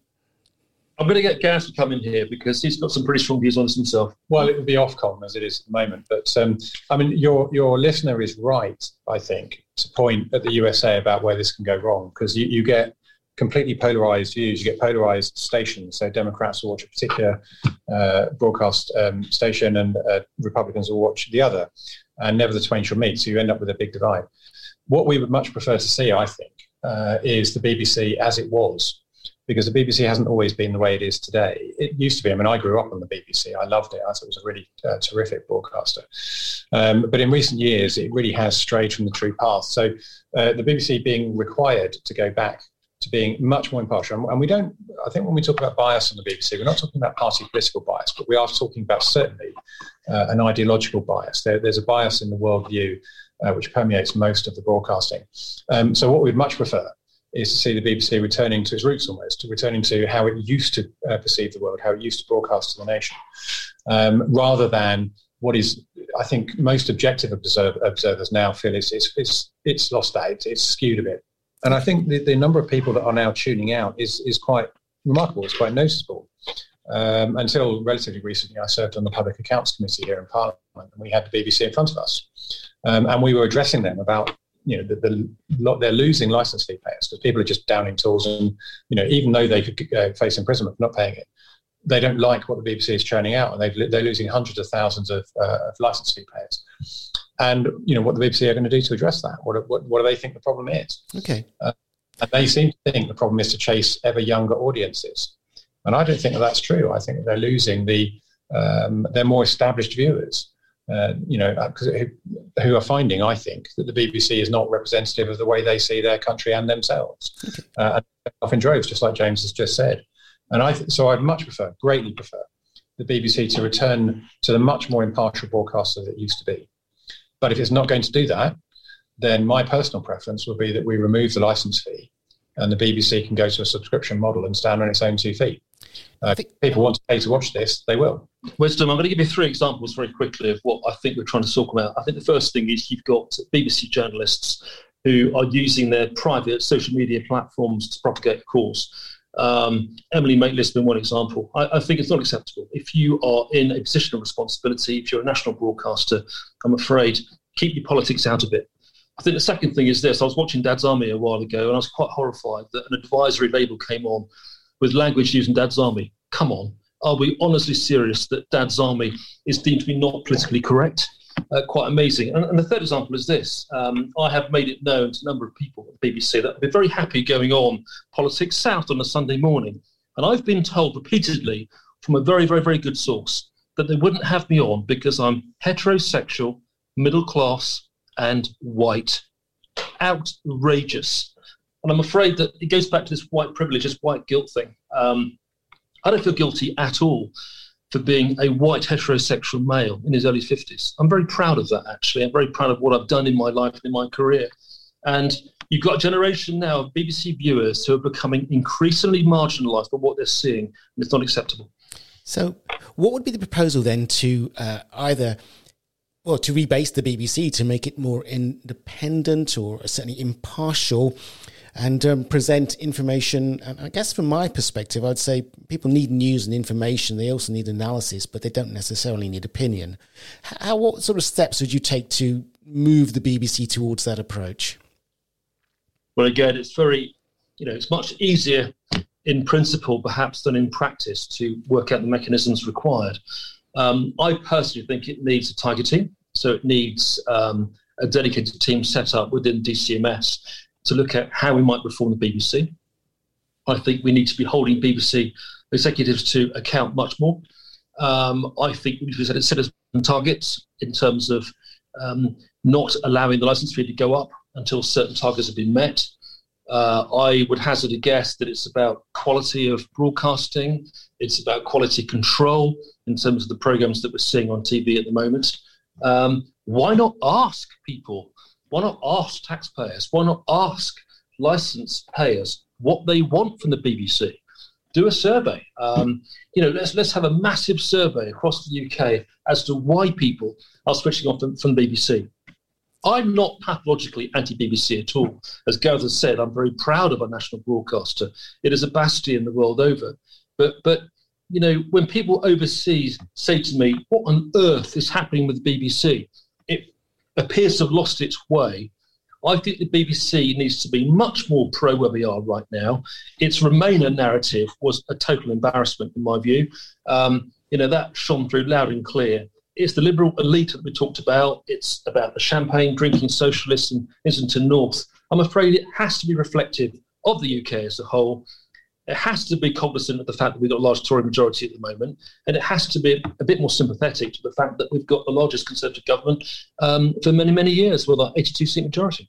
I'm going to get Gareth to come in here because he's got some pretty strong views on this himself. Well, it would be Ofcom as it is at the moment. But um, I mean, your your listener is right, I think, to point at the USA about where this can go wrong because you, you get completely polarized views. You get polarized stations. So Democrats will watch a particular uh, broadcast um, station, and uh, Republicans will watch the other. and never the twain shall meet. So you end up with a big divide. What we would much prefer to see, I think, uh, is the BBC as it was, because the BBC hasn't always been the way it is today. It used to be. I mean, I grew up on the BBC. I loved it. I thought it was a really uh, terrific broadcaster. Um, but in recent years, it really has strayed from the true path. So uh, the BBC being required to go back to being much more impartial. And we don't, I think when we talk about bias on the BBC, we're not talking about party political bias, but we are talking about certainly uh, an ideological bias. There, there's a bias in the worldview uh, which permeates most of the broadcasting. Um, so what we'd much prefer is to see the BBC returning to its roots almost, to returning to how it used to uh, perceive the world, how it used to broadcast to the nation, um, rather than what is, I think, most objective observe, observers now feel is it's, it's, it's lost that, it's, it's skewed a bit. And I think the, the number of people that are now tuning out is, is quite remarkable, it's quite noticeable. Um, until relatively recently, I served on the Public Accounts Committee here in Parliament, and we had the BBC in front of us. Um, and we were addressing them about you know, the, the, they're losing license fee payers because people are just downing tools, and you know, even though they could uh, face imprisonment for not paying it, they don't like what the BBC is churning out, and they are losing hundreds of thousands of, uh, of, license fee payers. And you know, what the BBC are going to do to address that? What, what, what do they think the problem is? Okay. Uh, and they seem to think the problem is to chase ever younger audiences, and I don't think that that's true. I think they're losing the um, they're more established viewers uh, you know, uh, who, who, are finding, I think, that the BBC is not representative of the way they see their country and themselves. Okay. Uh, and off in droves, just like James has just said. And I, th- so I'd much prefer, greatly prefer, the BBC to return to the much more impartial broadcaster that it used to be. But if it's not going to do that, then my personal preference would be that we remove the license fee and the BBC can go to a subscription model and stand on its own two feet. Uh, think, if people want to pay to watch this, they will. Wisdom, I'm going to give you three examples very quickly of what I think we're trying to talk about. I think the first thing is you've got BBC journalists who are using their private social media platforms to propagate a cause. Um, Emily Maitlis been one example. I, I, think it's not acceptable. If you are in a position of responsibility, if you're a national broadcaster, I'm afraid keep your politics out of it. I think the second thing is this. I was watching Dad's Army a while ago and I was quite horrified that an advisory label came on with language used in Dad's Army. Come on, are we honestly serious that Dad's Army is deemed to be not politically correct? Uh, quite amazing. And, and, the third example is this. Um, I have made it known to a number of people at the BBC that I'd be very happy going on Politics South on a Sunday morning. And I've been told repeatedly from a very, very, very good source that they wouldn't have me on because I'm heterosexual, middle class, and white. Outrageous. And I'm afraid that it goes back to this white privilege, this white guilt thing. Um, I don't feel guilty at all for being a white heterosexual male in his early 50s. I'm very proud of that, actually. I'm very proud of what I've done in my life and in my career. And you've got a generation now of BBC viewers who are becoming increasingly marginalised by what they're seeing, and it's not acceptable. So, what would be the proposal then to uh, either well, to rebase the BBC to make it more independent or certainly impartial and um, present information. And I guess from my perspective, I'd say people need news and information. They also need analysis, but they don't necessarily need opinion. How, what sort of steps would you take to move the BBC towards that approach? Well, again, it's very, you know, it's much easier in principle, perhaps, than in practice to work out the mechanisms required. Um, I personally think it needs a tiger team. So it needs um, a dedicated team set up within DCMS to look at how we might reform the BBC. I think we need to be holding BBC executives to account much more. Um, I think we need to set citizen targets in terms of um, not allowing the license fee to go up until certain targets have been met. Uh, I would hazard a guess that it's about quality of broadcasting, it's about quality control in terms of the programs that we're seeing on TV at the moment. Um, why not ask people why not ask taxpayers? Why not ask license payers what they want from the BBC? Do a survey. Um, you know, let's let's have a massive survey across the UK as to why people are switching off from, from BBC. I'm not pathologically anti-BBC at all. As Gareth has said, I'm very proud of our national broadcaster. It is a bastion the world over. But but you know, when people overseas say to me, "What on earth is happening with the BBC?" Appears to have lost its way. I think the BBC needs to be much more pro where we are right now. Its Remainer narrative was a total embarrassment, in my view. Um, you know, that shone through loud and clear it's the liberal elite that we talked about. It's about the champagne drinking socialists in Islington North. I'm afraid it has to be reflective of the UK as a whole. It has to be cognizant of the fact that we've got a large Tory majority at the moment, and it has to be a bit more sympathetic to the fact that we've got the largest Conservative government um, for many, many years with our 82 seat majority.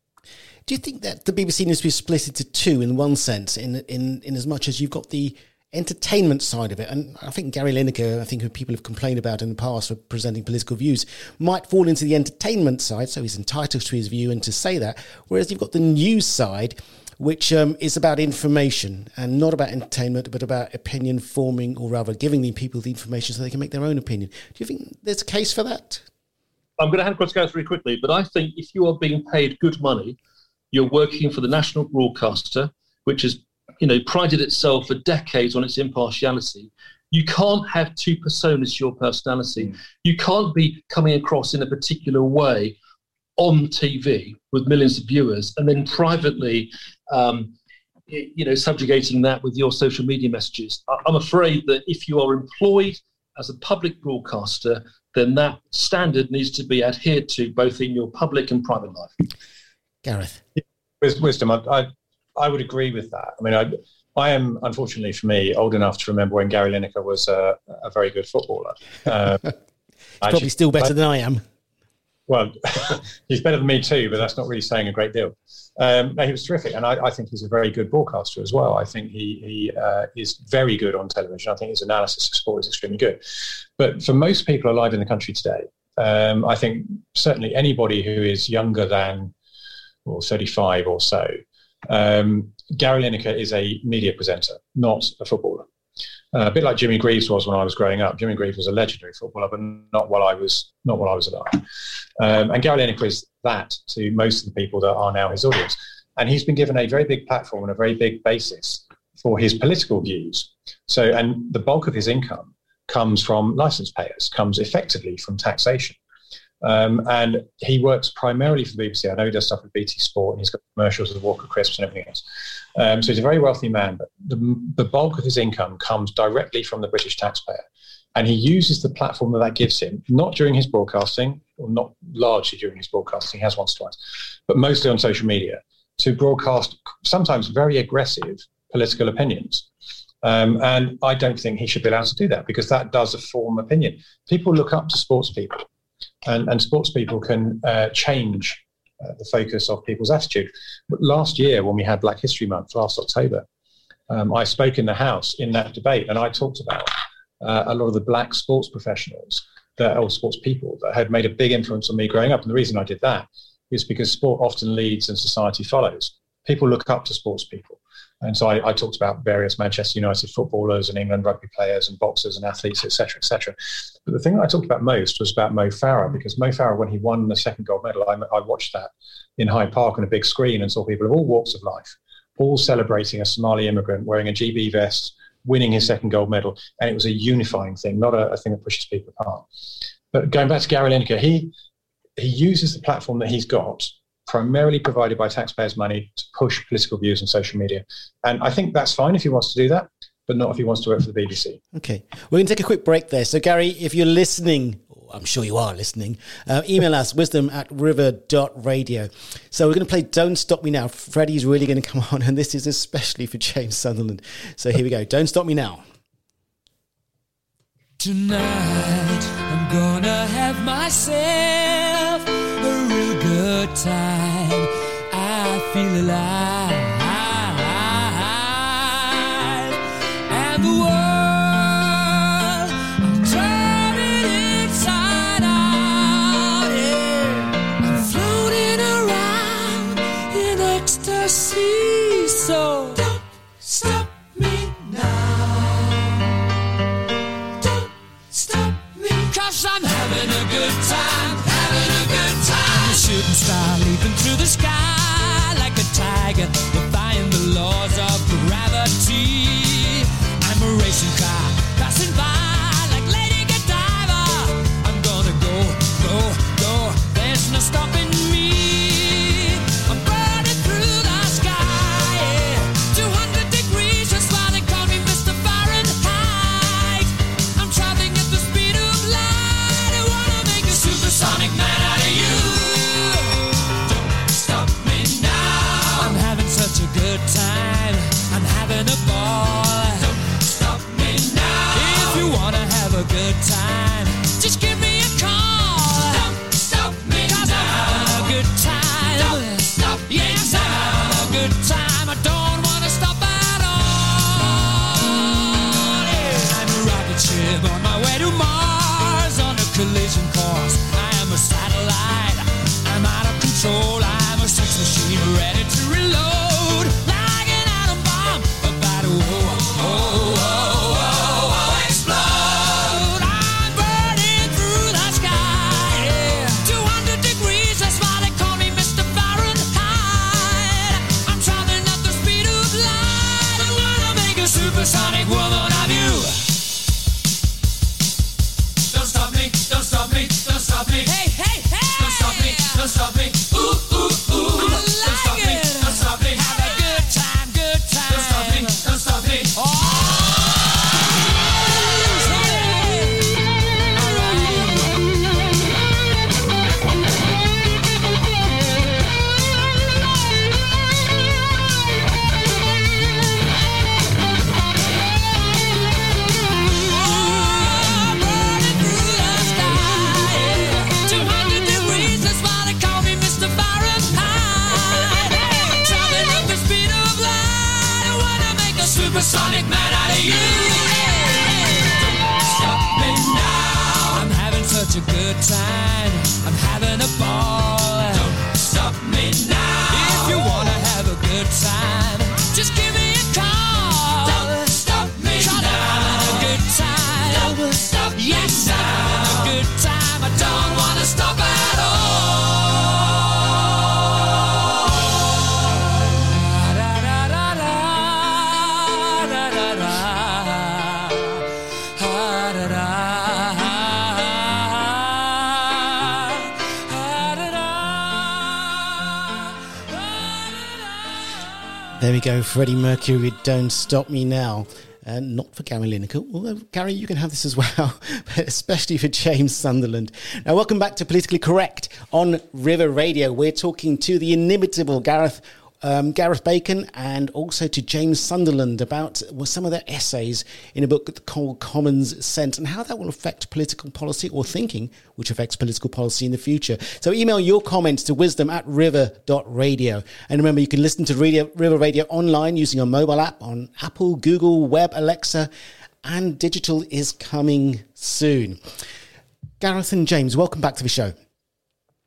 Do you think that the BBC needs to be split into two in one sense, in in in as much as you've got the entertainment side of it, and I think Gary Lineker, I think who people have complained about in the past for presenting political views, might fall into the entertainment side, so he's entitled to his view and to say that. Whereas you've got the news side, which um, is about information and not about entertainment, but about opinion forming, or rather giving the people the information so they can make their own opinion. Do you think there's a case for that? I'm going to hand across to Gareth very quickly, but I think if you are being paid good money, you're working for the national broadcaster, which has you know prided itself for decades on its impartiality. You can't have two personas to your personality. You can't be coming across in a particular way on TV with millions of viewers and then privately, um, you know, subjugating that with your social media messages. I- I'm afraid that if you are employed as a public broadcaster, then that standard needs to be adhered to both in your public and private life. Gareth. Wis- Wisdom, I, I, I would agree with that. I mean, I, I am, unfortunately for me, old enough to remember when Gary Lineker was a, a very good footballer. [LAUGHS] Uh, Probably still better than I am. Well, [LAUGHS] he's better than me too, but that's not really saying a great deal. Um, no, he was terrific, and I, I, think he's a very good broadcaster as well. I think he he uh, is very good on television. I think his analysis of sport is extremely good. But for most people alive in the country today, um, I think certainly anybody who is younger than well, 35 or so, um, Gary Lineker is a media presenter, not a footballer. Uh, a bit like Jimmy Greaves was when I was growing up. Jimmy Greaves was a legendary footballer, but not while I was not while I was alive. Um, and Gary Lineker is that to most of the people that are now his audience. And he's been given a very big platform and a very big basis for his political views. So, and the bulk of his income comes from license payers, comes effectively from taxation. Um, and he works primarily for the BBC. I know he does stuff with BT Sport, and he's got commercials with Walker Crisps and everything else. Um, so he's a very wealthy man, but the, the bulk of his income comes directly from the British taxpayer. And he uses the platform that that gives him, not during his broadcasting, or not largely during his broadcasting, he has once twice, but mostly on social media, to broadcast sometimes very aggressive political opinions. Um, and I don't think he should be allowed to do that because that does a form opinion. People look up to sports people, and, and sports people can uh, change uh, the focus of people's attitude. But last year, when we had Black History Month, last October, um, I spoke in the House in that debate, and I talked about uh, a lot of the black sports professionals that, or sports people that had made a big influence on me growing up. And the reason I did that is because sport often leads and society follows. People look up to sports people. And so I, I, talked about various Manchester United footballers and England rugby players and boxers and athletes, etc., etc. But the thing that I talked about most was about Mo Farah because Mo Farah, when he won the second gold medal, I, I watched that in Hyde Park on a big screen and saw people of all walks of life, all celebrating a Somali immigrant wearing a GB vest, winning his second gold medal, and it was a unifying thing, not a, a thing that pushes people apart. But going back to Gary Lineker, he he uses the platform that he's got primarily provided by taxpayers' money to push political views on social media. And I think that's fine if he wants to do that, but not if he wants to work for the BBC. Okay. We're going to take a quick break there. So, Gary, if you're listening, I'm sure you are listening, uh, email us wisdom at river.radio. So, we're going to play Don't Stop Me Now. Freddie's really going to come on, and this is especially for James Sunderland. So, here we go. Don't Stop Me Now. Tonight, I'm gonna have myself a real good time. I feel alive. And the world, turning inside out. I'm floating around in ecstasy. So star leaping through the sky like a tiger, defying the laws of gravity. I'm a racing car passing by good time. Freddie Mercury Don't Stop Me Now. Uh, not for Gary Lineker, although Gary, you can have this as well, [LAUGHS] but especially for James Sunderland. Now, welcome back to Politically Correct on River Radio. We're talking to the inimitable Gareth um, Gareth Bacon and also to James Sunderland about well, some of their essays in a book called Commons Sense and how that will affect political policy or thinking which affects political policy in the future. So email your comments to wisdom at river.radio. And remember, you can listen to Radio, River Radio online using a mobile app on Apple, Google, Web, Alexa, and digital is coming soon. Gareth and James, welcome back to the show.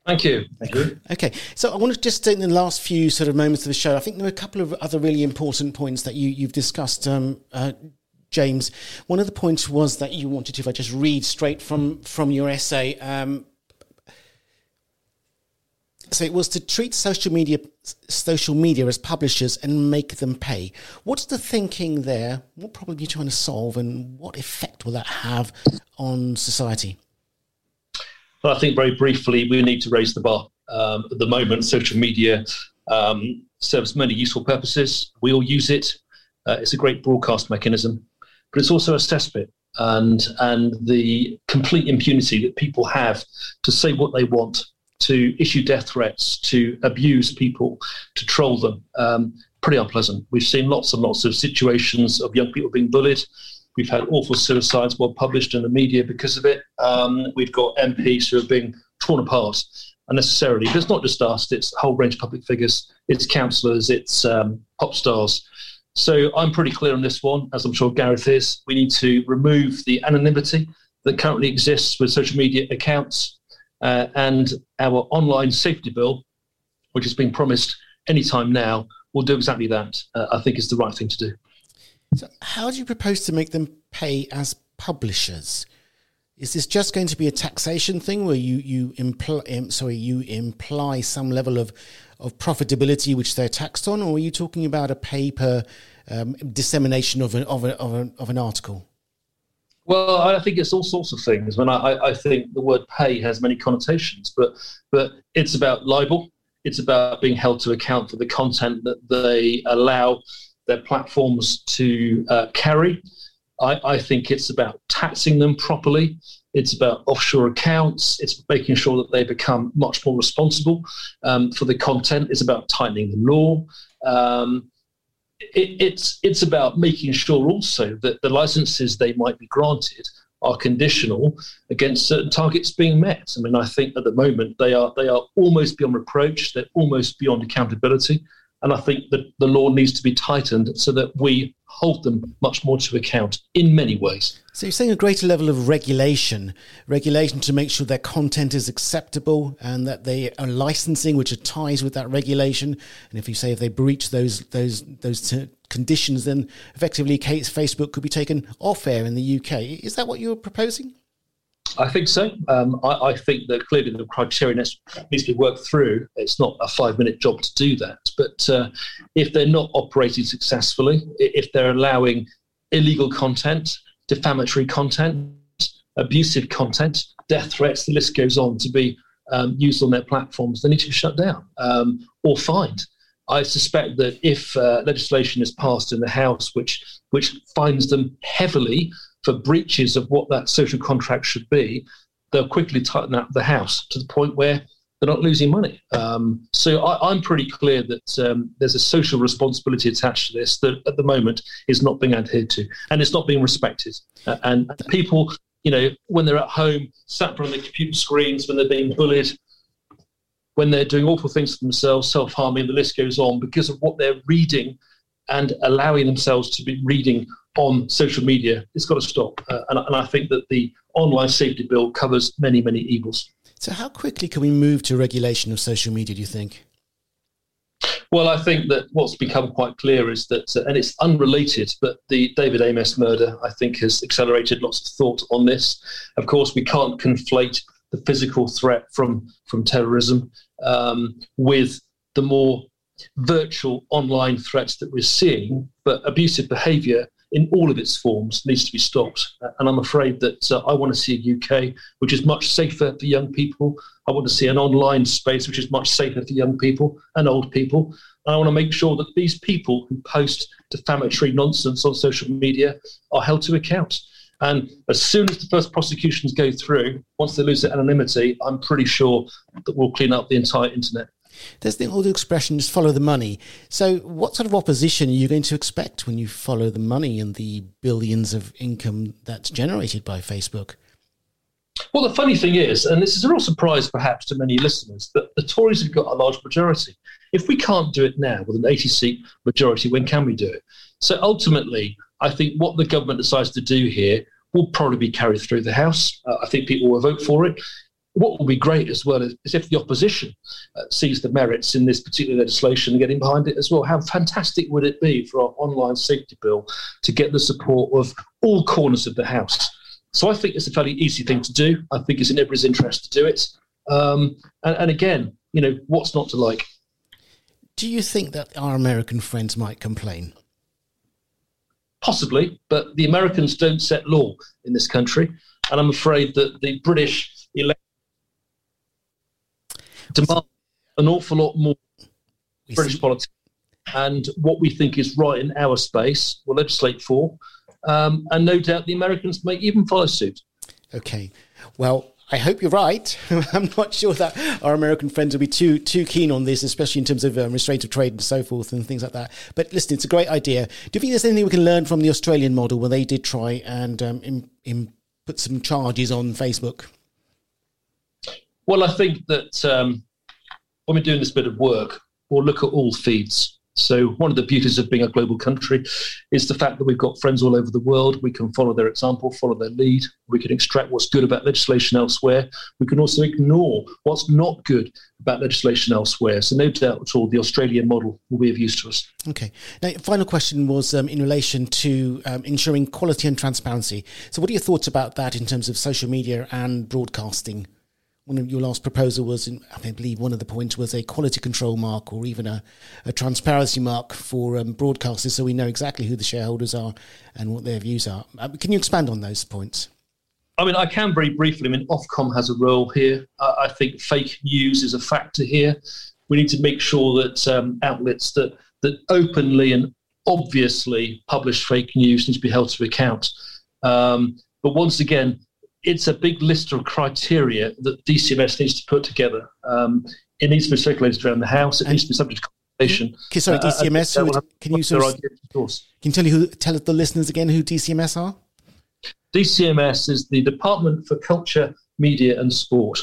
Thank you. Thank you. Okay, so I want to just in the last few sort of moments of the show, I think there were a couple of other really important points that you you've discussed, um, uh, James. One of the points was that you wanted to, if I just read straight from from your essay. Um, so it was to treat social media social media as publishers and make them pay. What's the thinking there? What problem are you trying to solve, and what effect will that have on society? But I think very briefly, we need to raise the bar. Um, at the moment, social media um, serves many useful purposes. We all use it. Uh, it's a great broadcast mechanism, but it's also a cesspit. And, and the complete impunity that people have to say what they want, to issue death threats, to abuse people, to troll them, um, pretty unpleasant. We've seen lots and lots of situations of young people being bullied We've had awful suicides well published in the media because of it. Um, we've got MPs who are being torn apart unnecessarily. But it's not just us, it's a whole range of public figures, it's councillors, it's um, pop stars. So I'm pretty clear on this one, as I'm sure Gareth is. We need to remove the anonymity that currently exists with social media accounts. Uh, and our online safety bill, which has been promised anytime now, will do exactly that. Uh, I think is the right thing to do. So, how do you propose to make them pay as publishers? Is this just going to be a taxation thing where you you imply sorry you imply some level of of profitability which they're taxed on, or are you talking about a paper um, dissemination of an of, a, of, a, of an article? Well, I think it's all sorts of things. I I, I think the word "pay" has many connotations, but but it's about libel. It's about being held to account for the content that they allow their platforms to uh, carry. I, I, think it's about taxing them properly. It's about offshore accounts. It's making sure that they become much more responsible um, for the content. It's about tightening the law. Um, it, it's it's about making sure also that the licenses they might be granted are conditional against certain targets being met. I mean, I think at the moment they are they are almost beyond reproach. They're almost beyond accountability. And I think that the law needs to be tightened so that we hold them much more to account in many ways. So you're saying a greater level of regulation, regulation to make sure their content is acceptable and that they are licensing, which are ties with that regulation. And if you say if they breach those those those t- conditions, then effectively Facebook could be taken off air in the UK. Is that what you're proposing? I think so. Um, I, I, think that clearly the criteria needs, needs to be worked through. It's not a five minute job to do that. But uh, if they're not operating successfully, if they're allowing illegal content, defamatory content, abusive content, death threats, the list goes on to be um, used on their platforms, they need to be shut down um, or fined. I suspect that if uh, legislation is passed in the House, which which fines them heavily for breaches of what that social contract should be, they'll quickly tighten up the house to the point where they're not losing money. Um, so I, am pretty clear that um, there's a social responsibility attached to this that at the moment is not being adhered to and it's not being respected. Uh, and people, you know, when they're at home, sat on their computer screens, when they're being bullied, when they're doing awful things to themselves, self harming, the list goes on because of what they're reading and allowing themselves to be reading on social media. It's got to stop. Uh, and, and I think that the online safety bill covers many, many evils. So, how quickly can we move to regulation of social media, do you think? Well, I think that what's become quite clear is that, uh, and it's unrelated, but the David Amess murder, I think, has accelerated lots of thought on this. Of course, we can't conflate the physical threat from from terrorism um, with the more virtual online threats that we're seeing, but abusive behaviour in all of its forms needs to be stopped. And I'm afraid that uh, I want to see a UK which is much safer for young people. I want to see an online space which is much safer for young people and old people. And I want to make sure that these people who post defamatory nonsense on social media are held to account. And as soon as the first prosecutions go through, once they lose their anonymity, I'm pretty sure that we'll clean up the entire internet. There's the old expression, just follow the money. So, what sort of opposition are you going to expect when you follow the money and the billions of income that's generated by Facebook? Well, the funny thing is, and this is a real surprise perhaps to many listeners, that the Tories have got a large majority. If we can't do it now with an 80 seat majority, when can we do it? So ultimately, I think what the government decides to do here will probably be carried through the House. Uh, I think people will vote for it what will be great as well is, is if the opposition uh, sees the merits in this particular legislation and getting behind it as well. How fantastic would it be for our online safety bill to get the support of all corners of the House? So I think it's a fairly easy thing to do. I think it's in everybody's interest to do it. Um, and, and again, you know, what's not to like? Do you think that our American friends might complain? Possibly, but the Americans don't set law in this country. And I'm afraid that the British elect demand an awful lot more British politics. And what we think is right in our space, we'll legislate for. Um, and no doubt the Americans may even follow suit. Okay. Well, I hope you're right. [LAUGHS] I'm not sure that our American friends will be too too keen on this, especially in terms of um, restraint of trade and so forth and things like that. But listen, it's a great idea. Do you think there's anything we can learn from the Australian model where they did try and um, in, in put some charges on Facebook? Well, I think that um, when we're doing this bit of work, we'll look at all feeds. So, one of the beauties of being a global country is the fact that we've got friends all over the world. We can follow their example, follow their lead. We can extract what's good about legislation elsewhere. We can also ignore what's not good about legislation elsewhere. So, no doubt at all, the Australian model will be of use to us. Okay. Now, final question was um, in relation to um, ensuring quality and transparency. So, what are your thoughts about that in terms of social media and broadcasting? One of your last proposal was, in, I believe one of the points was a quality control mark or even a, a transparency mark for um, broadcasters so we know exactly who the shareholders are and what their views are. Uh, can you expand on those points? I mean, I can very briefly. I mean, Ofcom has a role here. I think fake news is a factor here. We need to make sure that um, outlets that, that openly and obviously publish fake news need to be held to account. Um, but once again, it's a big list of criteria that DCMS needs to put together. Um, it needs to be circulated around the House. It and needs to be subject to consultation. Okay, sorry, DCMS. Uh, can you sort of, can you tell you who, tell the listeners again who DCMS are? DCMS is the Department for Culture, Media and Sport.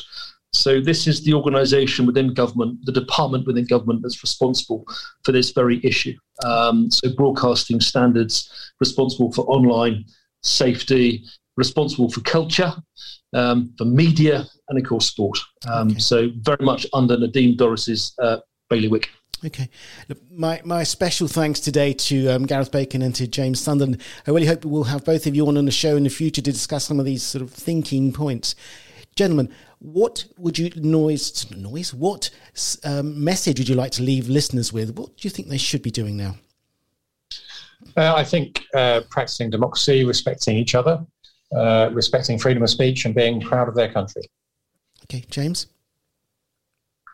So this is the organisation within government, the department within government that's responsible for this very issue. Um, so broadcasting standards, responsible for online safety, responsible for culture, um, for media, and of course sport. Um, okay. So very much under Nadine Dorries's uh, bailiwick. Okay. Look, my, my special thanks today to um, Gareth Bacon and to James Sunderland. I really hope we'll have both of you on on the show in the future to discuss some of these sort of thinking points. Gentlemen, what would you noise noise? What um, message would you like to leave listeners with? What do you think they should be doing now? Uh, I think uh, practicing democracy, respecting each other, uh, respecting freedom of speech and being proud of their country. Okay, James?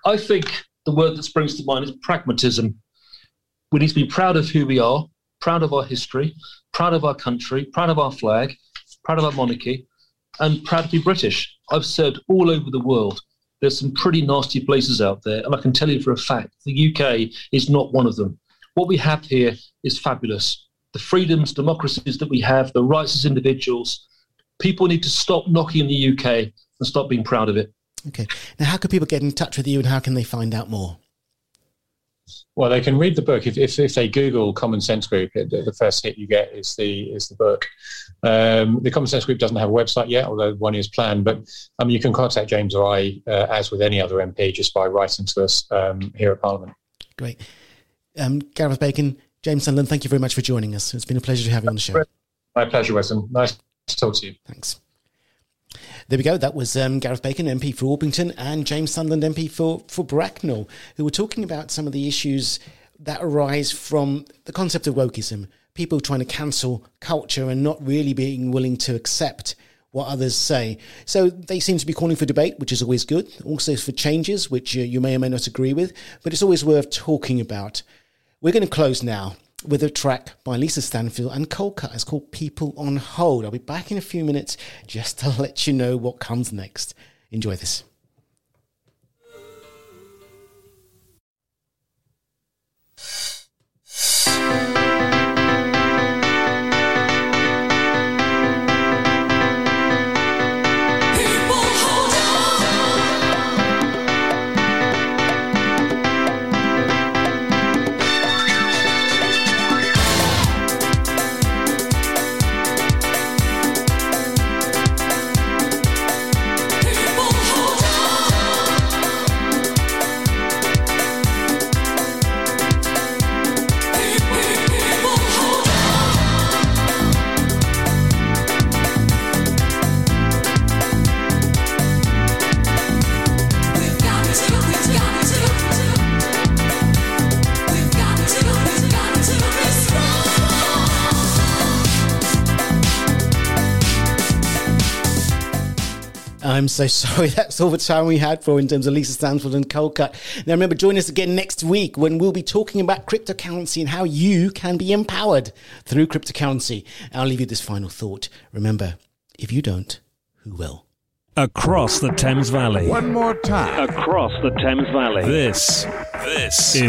I think the word that springs to mind is pragmatism. We need to be proud of who we are, proud of our history, proud of our country, proud of our flag, proud of our monarchy, and proud to be British. I've served all over the world. There's some pretty nasty places out there, and I can tell you for a fact the UK is not one of them. What we have here is fabulous. The freedoms, democracies that we have, the rights as individuals, people need to stop knocking the UK and stop being proud of it. Okay. Now, how can people get in touch with you and how can they find out more? Well, they can read the book if, if, if they Google Common Sense Group. The, the first hit you get is the is the book. Um, the Common Sense Group doesn't have a website yet, although one is planned. But um, you can contact James or I, uh, as with any other MP, just by writing to us um, here at Parliament. Great. Um, Gareth Bacon, James Sunderland, thank you very much for joining us. It's been a pleasure to have you on the show. My pleasure, Weston. Nice to talk to you. Thanks. There we go. That was um, Gareth Bacon, MP for Orpington, and James Sunderland, MP for, for Bracknell, who were talking about some of the issues that arise from the concept of wokeism. People trying to cancel culture and not really being willing to accept what others say. So they seem to be calling for debate, which is always good. Also for changes, which uh, you may or may not agree with, but it's always worth talking about. We're going to close now with a track by Lisa Stansfield and Coldcut. It's called People on Hold. I'll be back in a few minutes just to [LAUGHS] let you know what comes next. Enjoy this. I'm so [LAUGHS] sorry. That's all the time we had for in terms of Lisa Stansfield and Coldcut. Now, remember, join us again next week when we'll be talking about cryptocurrency and how you can be empowered through cryptocurrency. I'll leave you this final thought. Remember, if you don't, who will? Across the Thames Valley. One more time. Across the Thames Valley. This, this is